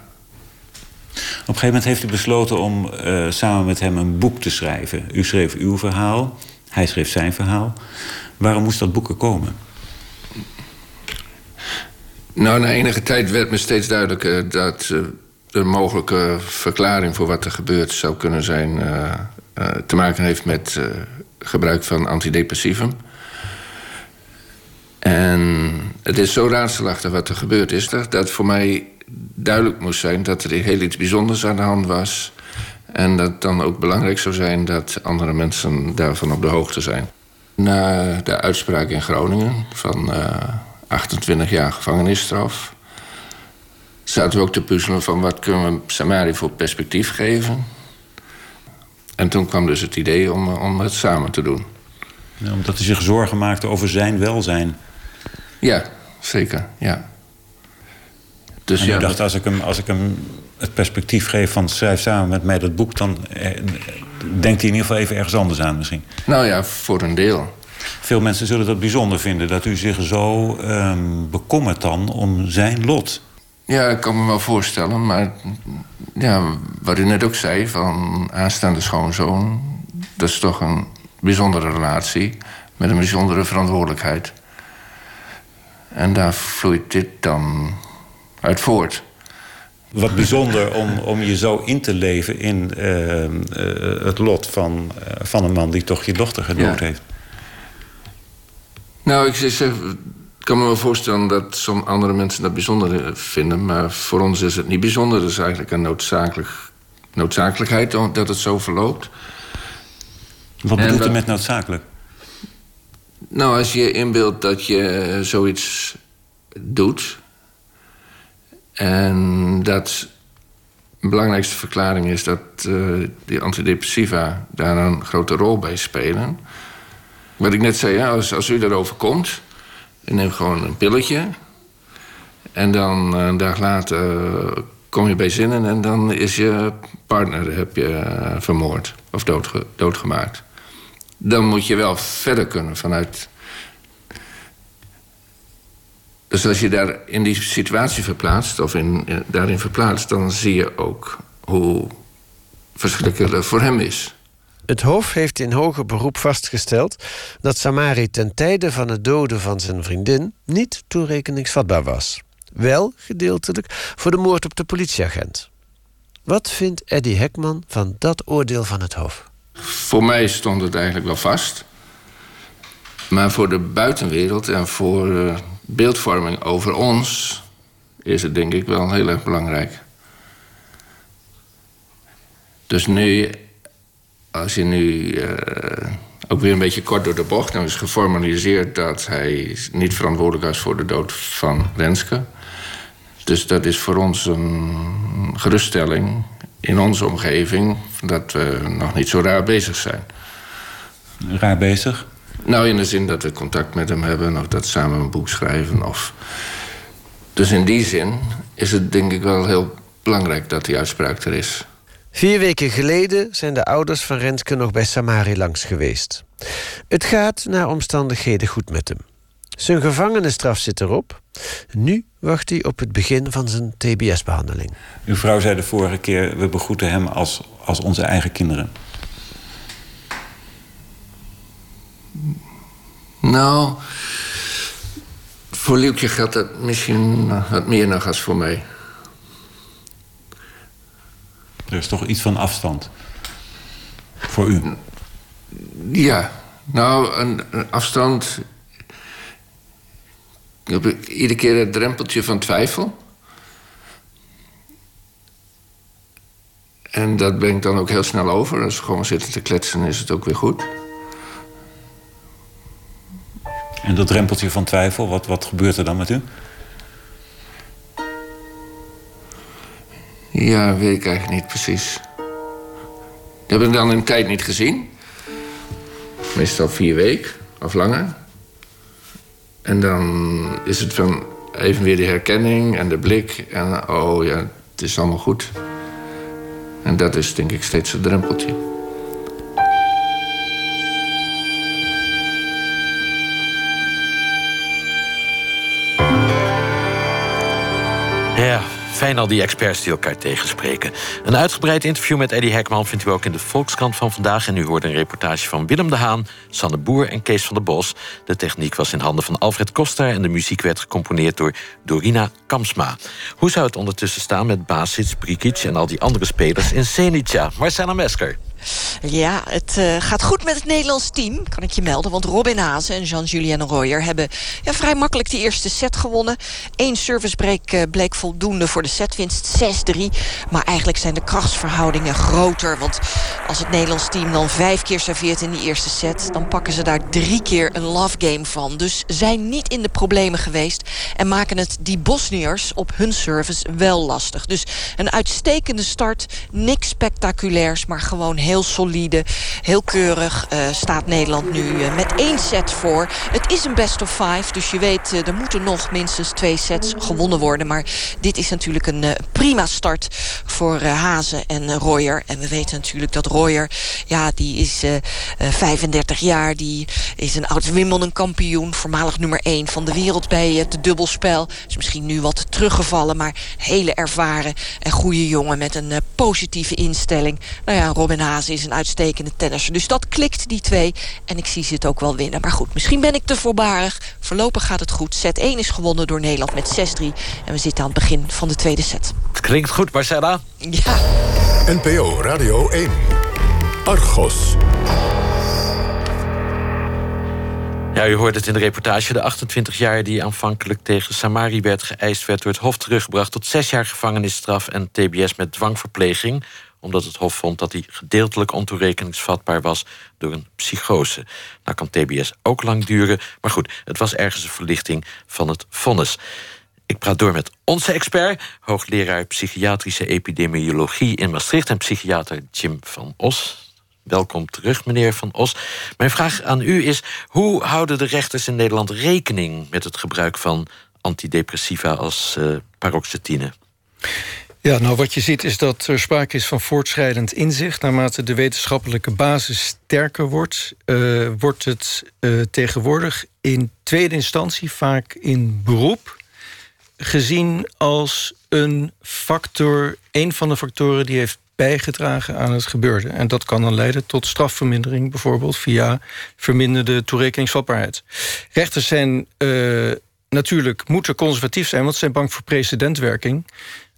Op een gegeven moment heeft u besloten om eh, samen met hem een boek te schrijven. U schreef uw verhaal, hij schreef zijn verhaal. Waarom moest dat boek er komen? Nou, na enige tijd werd me steeds duidelijker dat eh, de mogelijke verklaring voor wat er gebeurd zou kunnen zijn. eh, eh, te maken heeft met eh, gebruik van antidepressivum. En het is zo raadselachtig wat er gebeurd is, dat, dat voor mij duidelijk moest zijn dat er heel iets bijzonders aan de hand was. En dat het dan ook belangrijk zou zijn dat andere mensen daarvan op de hoogte zijn. Na de uitspraak in Groningen van eh, 28 jaar gevangenisstraf... zaten we ook te puzzelen van wat kunnen we Samari voor perspectief geven. En toen kwam dus het idee om, eh, om het samen te doen. Ja, omdat hij zich zorgen maakte over zijn welzijn. Ja, zeker, ja. Dus en ja, u dacht, als ik, hem, als ik hem het perspectief geef van schrijf samen met mij dat boek... dan eh, denkt hij in ieder geval even ergens anders aan misschien. Nou ja, voor een deel. Veel mensen zullen dat bijzonder vinden... dat u zich zo ehm, bekommert dan om zijn lot. Ja, ik kan me wel voorstellen, maar ja, wat u net ook zei van aanstaande schoonzoon, dat is toch een bijzondere relatie met een bijzondere verantwoordelijkheid. En daar vloeit dit dan uit voort. Wat bijzonder om, om je zo in te leven in ehm, eh, het lot van, eh, van een man die toch je dochter gedood Ja. heeft. Nou, ik zeg, kan me wel voorstellen dat sommige andere mensen dat bijzonder eh, vinden, maar voor ons is het niet bijzonder. Het is eigenlijk een noodzakelijk, noodzakelijkheid dat het zo verloopt. Wat bedoelt u met noodzakelijk? Nou, als je inbeeldt dat je eh, zoiets doet. En dat de belangrijkste verklaring is dat eh, die antidepressiva daar een grote rol bij spelen. Wat ik net zei, als, als u daarover komt, u neemt gewoon een pilletje. En dan eh, een dag later kom je bij zinnen en dan is je partner heb je eh, vermoord of doodge- doodgemaakt dan moet je wel verder kunnen vanuit. Dus als je daar in die situatie verplaatst, of in, in- daarin verplaatst, dan zie je ook hoe verschrikkelijk het voor hem is. Het Hof heeft in hoger beroep vastgesteld dat Samari ten tijde van het doden van zijn vriendin niet toerekeningsvatbaar was. Wel gedeeltelijk voor de moord op de politieagent. Wat vindt Eddie Hekman van dat oordeel van het Hof? Voor mij stond het eigenlijk wel vast. Maar voor de buitenwereld en voor eh, beeldvorming over ons is het denk ik wel heel erg belangrijk. Dus nu, als je nu eh, ook weer een beetje kort door de bocht, dan is geformaliseerd dat hij niet verantwoordelijk was voor de dood van Renske. Dus dat is voor ons een geruststelling in onze omgeving dat we nog niet zo raar bezig zijn. Raar bezig? Nou, in de zin dat we contact met hem hebben, of dat samen een boek schrijven. Of... Dus in die zin is het denk ik wel heel belangrijk dat die uitspraak er is. Vier weken geleden zijn de ouders van Renske nog bij Samari langs geweest. Het gaat naar omstandigheden goed met hem. Zijn gevangenisstraf zit erop. Nu wacht hij op het begin van zijn TBS-behandeling. Uw vrouw zei de vorige keer: we begroeten hem als, als onze eigen kinderen. Nou, voor Lieltje geldt dat misschien wat meer nog als voor mij. Er is toch iets van afstand. Voor u? Ja, nou, een, een afstand. Ik heb iedere keer het drempeltje van twijfel. En dat ben ik dan ook heel snel over. Als we gewoon zitten te kletsen, is het ook weer goed. En dat drempeltje van twijfel, wat, wat gebeurt er dan met u? Ja, weet ik eigenlijk niet precies. Ik heb hem dan een tijd niet gezien. Meestal vier weken of langer. En dan is het van even weer de herkenning en de blik. En oh ja, het is allemaal goed. En dat is denk ik steeds het drempeltje. Ja, fijn al die experts die elkaar tegenspreken. Een uitgebreid interview met Eddie Hekman vindt u ook in de Volkskrant van vandaag. En u hoort een reportage van Willem de Haan, Sanne Boer en Kees van der Bos. De techniek was in handen van Alfred Koster en de muziek werd gecomponeerd door Dorina Kamsma. Hoe zou het ondertussen staan met Basic, Brikic en al die andere spelers in Senica? Marcella Mesker. Ja, het uh, gaat goed met het Nederlands team, kan ik je melden. Want Robin Hazen en Jean-Julien Royer hebben ja, vrij makkelijk die eerste set gewonnen. Eén servicebreak uh, bleek voldoende voor de setwinst, 6-3. Maar eigenlijk zijn de krachtsverhoudingen groter. Want als het Nederlands team dan vijf keer serveert in die eerste set... dan pakken ze daar drie keer een love game van. Dus zijn niet in de problemen geweest... en maken het die Bosniërs op hun service wel lastig. Dus een uitstekende start, niks spectaculairs... maar gewoon heel solide, heel keurig uh, staat Nederland nu uh, met één set voor. Het is een best of five, dus je weet, uh, er moeten nog minstens twee sets gewonnen worden. Maar dit is natuurlijk een prima start voor Hazen en Royer. En we weten natuurlijk dat Royer, ja, die is 35 jaar. Die is een oud Wimbledon kampioen, voormalig nummer 1 van de wereld bij het dubbelspel. Is misschien nu wat teruggevallen, maar hele ervaren en goede jongen met een positieve instelling. Nou ja, Robin Hazen is een uitstekende tennisser. Dus dat klikt, die twee. En ik zie ze het ook wel winnen. Maar goed, misschien ben ik te voorbarig. Voorlopig gaat het goed. Set 1 is gewonnen door Nederland met 6-3. En we zitten aan het begin van de tweede set. Het klinkt goed, Marcella. Ja. NPO Radio 1. Argos. Ja, u hoorde het in de reportage. De 28 jaar die aanvankelijk tegen Samari werd geëist... werd door het Hof teruggebracht tot zes jaar gevangenisstraf... en tbs met dwangverpleging omdat het Hof vond dat hij gedeeltelijk ontoerekeningsvatbaar was door een psychose. Nou kan TBS ook lang duren, maar goed, het was ergens een verlichting van het vonnis. Ik praat door met onze expert, hoogleraar psychiatrische epidemiologie in Maastricht en psychiater Jim van Os. Welkom terug, meneer Van Os. Mijn vraag aan u is: hoe houden de rechters in Nederland rekening met het gebruik van antidepressiva als uh, paroxetine? Ja, nou wat je ziet is dat er sprake is van voortschrijdend inzicht. Naarmate de wetenschappelijke basis sterker wordt, uh, wordt het uh, tegenwoordig in tweede instantie vaak in beroep gezien als een factor, een van de factoren die heeft bijgedragen aan het gebeurde. En dat kan dan leiden tot strafvermindering, bijvoorbeeld via verminderde toerekeningsvatbaarheid. Rechters zijn uh, natuurlijk moeten conservatief zijn, want ze zijn bang voor precedentwerking.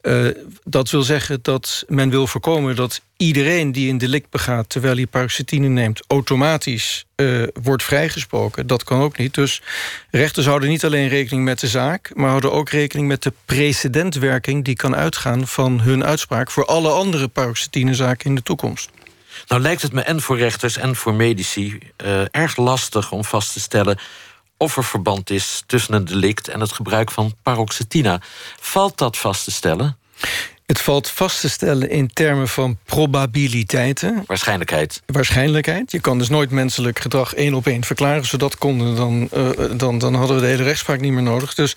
Uh, dat wil zeggen dat men wil voorkomen dat iedereen die een delict begaat... terwijl hij paroxetine neemt, automatisch uh, wordt vrijgesproken. Dat kan ook niet. Dus rechters houden niet alleen rekening met de zaak... maar houden ook rekening met de precedentwerking... die kan uitgaan van hun uitspraak... voor alle andere paroxetinezaken in de toekomst. Nou lijkt het me en voor rechters en voor medici uh, erg lastig om vast te stellen of er verband is tussen een delict en het gebruik van paroxetina. Valt dat vast te stellen? Het valt vast te stellen in termen van probabiliteiten. Waarschijnlijkheid. Waarschijnlijkheid. Je kan dus nooit menselijk gedrag één op één verklaren. Zodat konden, dan, uh, dan, dan hadden we de hele rechtspraak niet meer nodig. Dus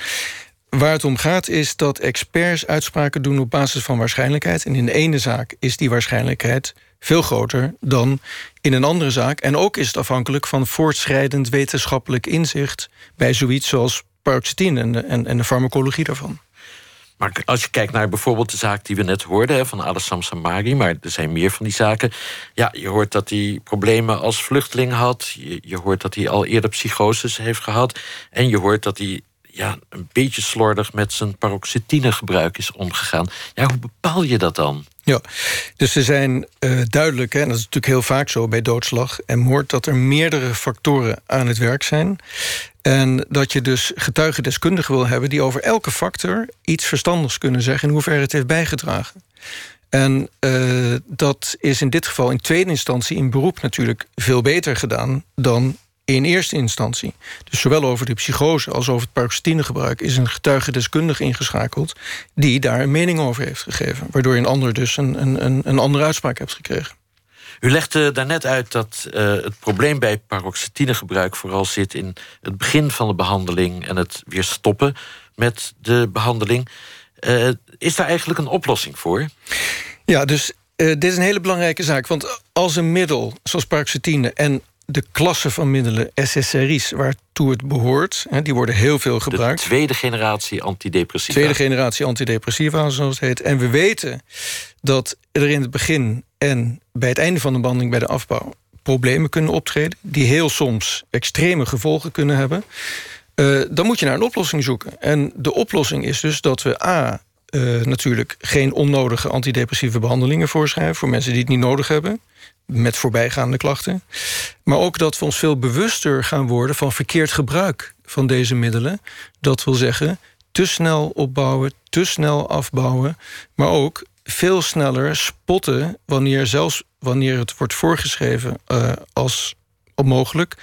waar het om gaat is dat experts uitspraken doen op basis van waarschijnlijkheid. En in de ene zaak is die waarschijnlijkheid veel groter dan in een andere zaak. En ook is het afhankelijk van voortschrijdend wetenschappelijk inzicht bij zoiets zoals paroxetine en de, en, de farmacologie daarvan. Maar als je kijkt naar bijvoorbeeld de zaak die we net hoorden van Alassam Samari, maar er zijn meer van die zaken. Ja, je hoort dat hij problemen als vluchteling had. Je, je hoort dat hij al eerder psychoses heeft gehad. En je hoort dat hij ja, een beetje slordig met zijn paroxetinegebruik is omgegaan. Ja, hoe bepaal je dat dan? Ja, dus ze zijn uh, duidelijk, hè, en dat is natuurlijk heel vaak zo bij doodslag en moord, dat er meerdere factoren aan het werk zijn. En dat je dus getuigendeskundigen wil hebben die over elke factor iets verstandigs kunnen zeggen in hoeverre het heeft bijgedragen. En uh, dat is in dit geval in tweede instantie in beroep natuurlijk veel beter gedaan dan in eerste instantie. Dus zowel over de psychose als over het paroxetinegebruik is een getuigendeskundige ingeschakeld die daar een mening over heeft gegeven, waardoor je een ander dus een, een, een andere uitspraak hebt gekregen. U legde daarnet uit dat uh, het probleem bij paroxetinegebruik vooral zit in het begin van de behandeling en het weer stoppen met de behandeling. Uh, is daar eigenlijk een oplossing voor? Ja, dus uh, dit is een hele belangrijke zaak. Want als een middel zoals paroxetine en de klasse van middelen, SSRI's, waartoe het behoort. Hè, die worden heel veel gebruikt. De tweede generatie antidepressiva. Tweede generatie antidepressiva, zoals het heet. En we weten dat er in het begin en bij het einde van de behandeling, bij de afbouw, problemen kunnen optreden. Die heel soms extreme gevolgen kunnen hebben. Uh, dan moet je naar een oplossing zoeken. En de oplossing is dus dat we A. Uh, natuurlijk geen onnodige antidepressieve behandelingen voorschrijven voor mensen die het niet nodig hebben met voorbijgaande klachten. Maar ook dat we ons veel bewuster gaan worden van verkeerd gebruik van deze middelen. Dat wil zeggen, te snel opbouwen, te snel afbouwen, maar ook veel sneller spotten wanneer zelfs wanneer het wordt voorgeschreven uh, als onmogelijk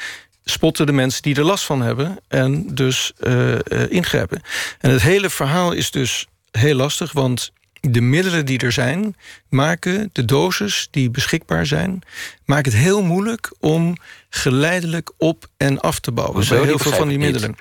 spotten de mensen die er last van hebben en dus uh, ingrijpen. En het hele verhaal is dus heel lastig, want de middelen die er zijn, maken de doses die beschikbaar zijn, maken het heel moeilijk om geleidelijk op en af te bouwen. Hoezo? Bij heel veel van die middelen.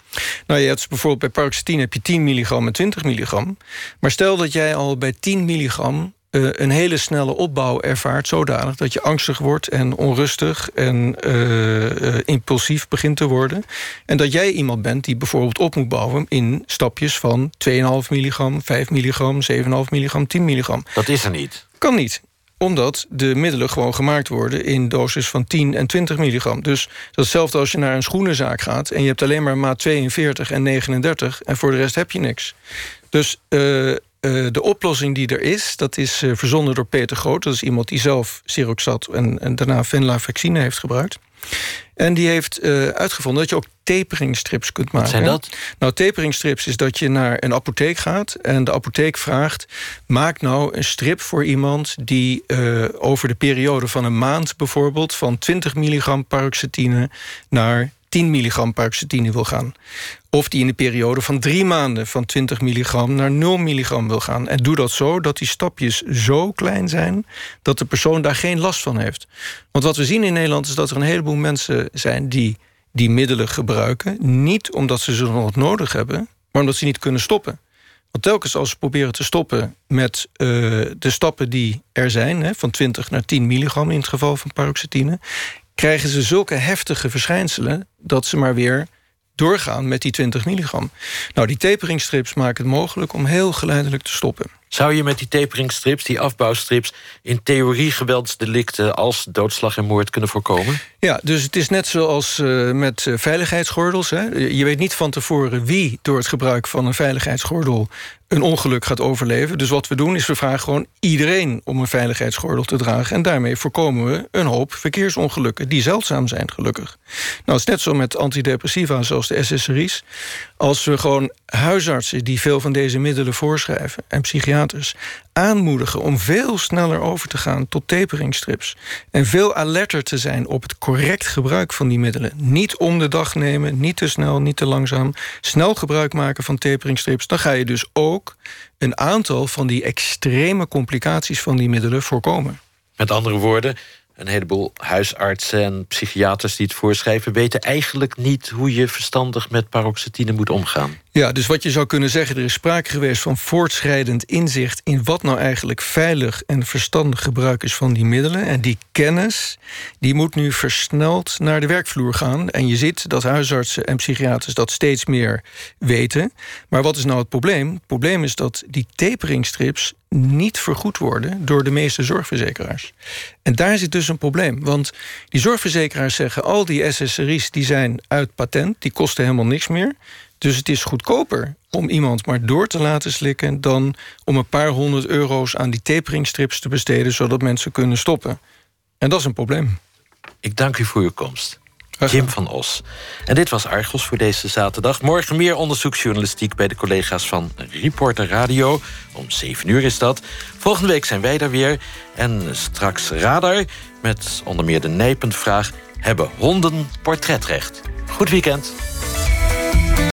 Nou, je hebt bijvoorbeeld bij paroxetine heb je 10 milligram en 20 milligram. Maar stel dat jij al bij 10 milligram uh, een hele snelle opbouw ervaart, zodanig dat je angstig wordt en onrustig en uh, uh, impulsief begint te worden. En dat jij iemand bent die bijvoorbeeld op moet bouwen in stapjes van 2,5 milligram, 5 milligram, 7,5 milligram, 10 milligram. Dat is er niet. Kan niet omdat de middelen gewoon gemaakt worden in doses van 10 en 20 milligram. Dus dat is hetzelfde als je naar een schoenenzaak gaat... en je hebt alleen maar maat 42 en 39... en voor de rest heb je niks. Dus uh, uh, de oplossing die er is, dat is uh, verzonnen door Peter Groot. Dat is iemand die zelf Siroxat en, en daarna venlafaxine heeft gebruikt. En die heeft uh, uitgevonden dat je ook taperingstrips kunt maken. Wat zijn dat? Nou, taperingstrips is dat je naar een apotheek gaat... en de apotheek vraagt... maak nou een strip voor iemand die uh, over de periode van een maand... bijvoorbeeld van 20 milligram paroxetine naar 10 milligram paroxetine wil gaan. Of die in de periode van drie maanden van 20 milligram naar 0 milligram wil gaan. En doe dat zo dat die stapjes zo klein zijn dat de persoon daar geen last van heeft. Want wat we zien in Nederland is dat er een heleboel mensen zijn die die middelen gebruiken. Niet omdat ze ze nog nodig hebben, maar omdat ze niet kunnen stoppen. Want telkens als ze proberen te stoppen met uh, de stappen die er zijn, hè, van 20 naar 10 milligram in het geval van paroxetine, krijgen ze zulke heftige verschijnselen dat ze maar weer doorgaan met die 20 milligram. Nou, die taperingstrips maken het mogelijk om heel geleidelijk te stoppen. Zou je met die taperingstrips, die afbouwstrips... in theorie geweldsdelicten als doodslag en moord kunnen voorkomen? Ja, dus het is net zoals uh, met uh, veiligheidsgordels. Hè. Je weet niet van tevoren wie door het gebruik van een veiligheidsgordel... een ongeluk gaat overleven. Dus wat we doen is we vragen gewoon iedereen om een veiligheidsgordel te dragen. En daarmee voorkomen we een hoop verkeersongelukken... die zeldzaam zijn, gelukkig. Nou, het is net zo met antidepressiva zoals de SSRI's. Als we gewoon huisartsen die veel van deze middelen voorschrijven... en psychiaters aanmoedigen om veel sneller over te gaan tot taperingstrips... en veel alerter te zijn op het correct gebruik van die middelen. Niet om de dag nemen, niet te snel, niet te langzaam. Snel gebruik maken van taperingstrips. Dan ga je dus ook een aantal van die extreme complicaties van die middelen voorkomen. Met andere woorden, een heleboel huisartsen en psychiaters die het voorschrijven... weten eigenlijk niet hoe je verstandig met paroxetine moet omgaan. Ja, dus wat je zou kunnen zeggen, er is sprake geweest van voortschrijdend inzicht in wat nou eigenlijk veilig en verstandig gebruik is van die middelen. En die kennis, die moet nu versneld naar de werkvloer gaan. En je ziet dat huisartsen en psychiaters dat steeds meer weten. Maar wat is nou het probleem? Het probleem is dat die taperingstrips niet vergoed worden door de meeste zorgverzekeraars. En daar zit dus een probleem. Want die zorgverzekeraars zeggen... al die SSRI's die zijn uit patent, die kosten helemaal niks meer. Dus het is goedkoper om iemand maar door te laten slikken... dan om een paar honderd euro's aan die taperingstrips te besteden... zodat mensen kunnen stoppen. En dat is een probleem. Ik dank u voor uw komst. Jim van Os. En dit was Argos voor deze zaterdag. Morgen meer onderzoeksjournalistiek bij de collega's van Reporter Radio. Om 7 uur is dat. Volgende week zijn wij daar weer. En straks Radar met onder meer de nijpend vraag... hebben honden portretrecht? Goed weekend.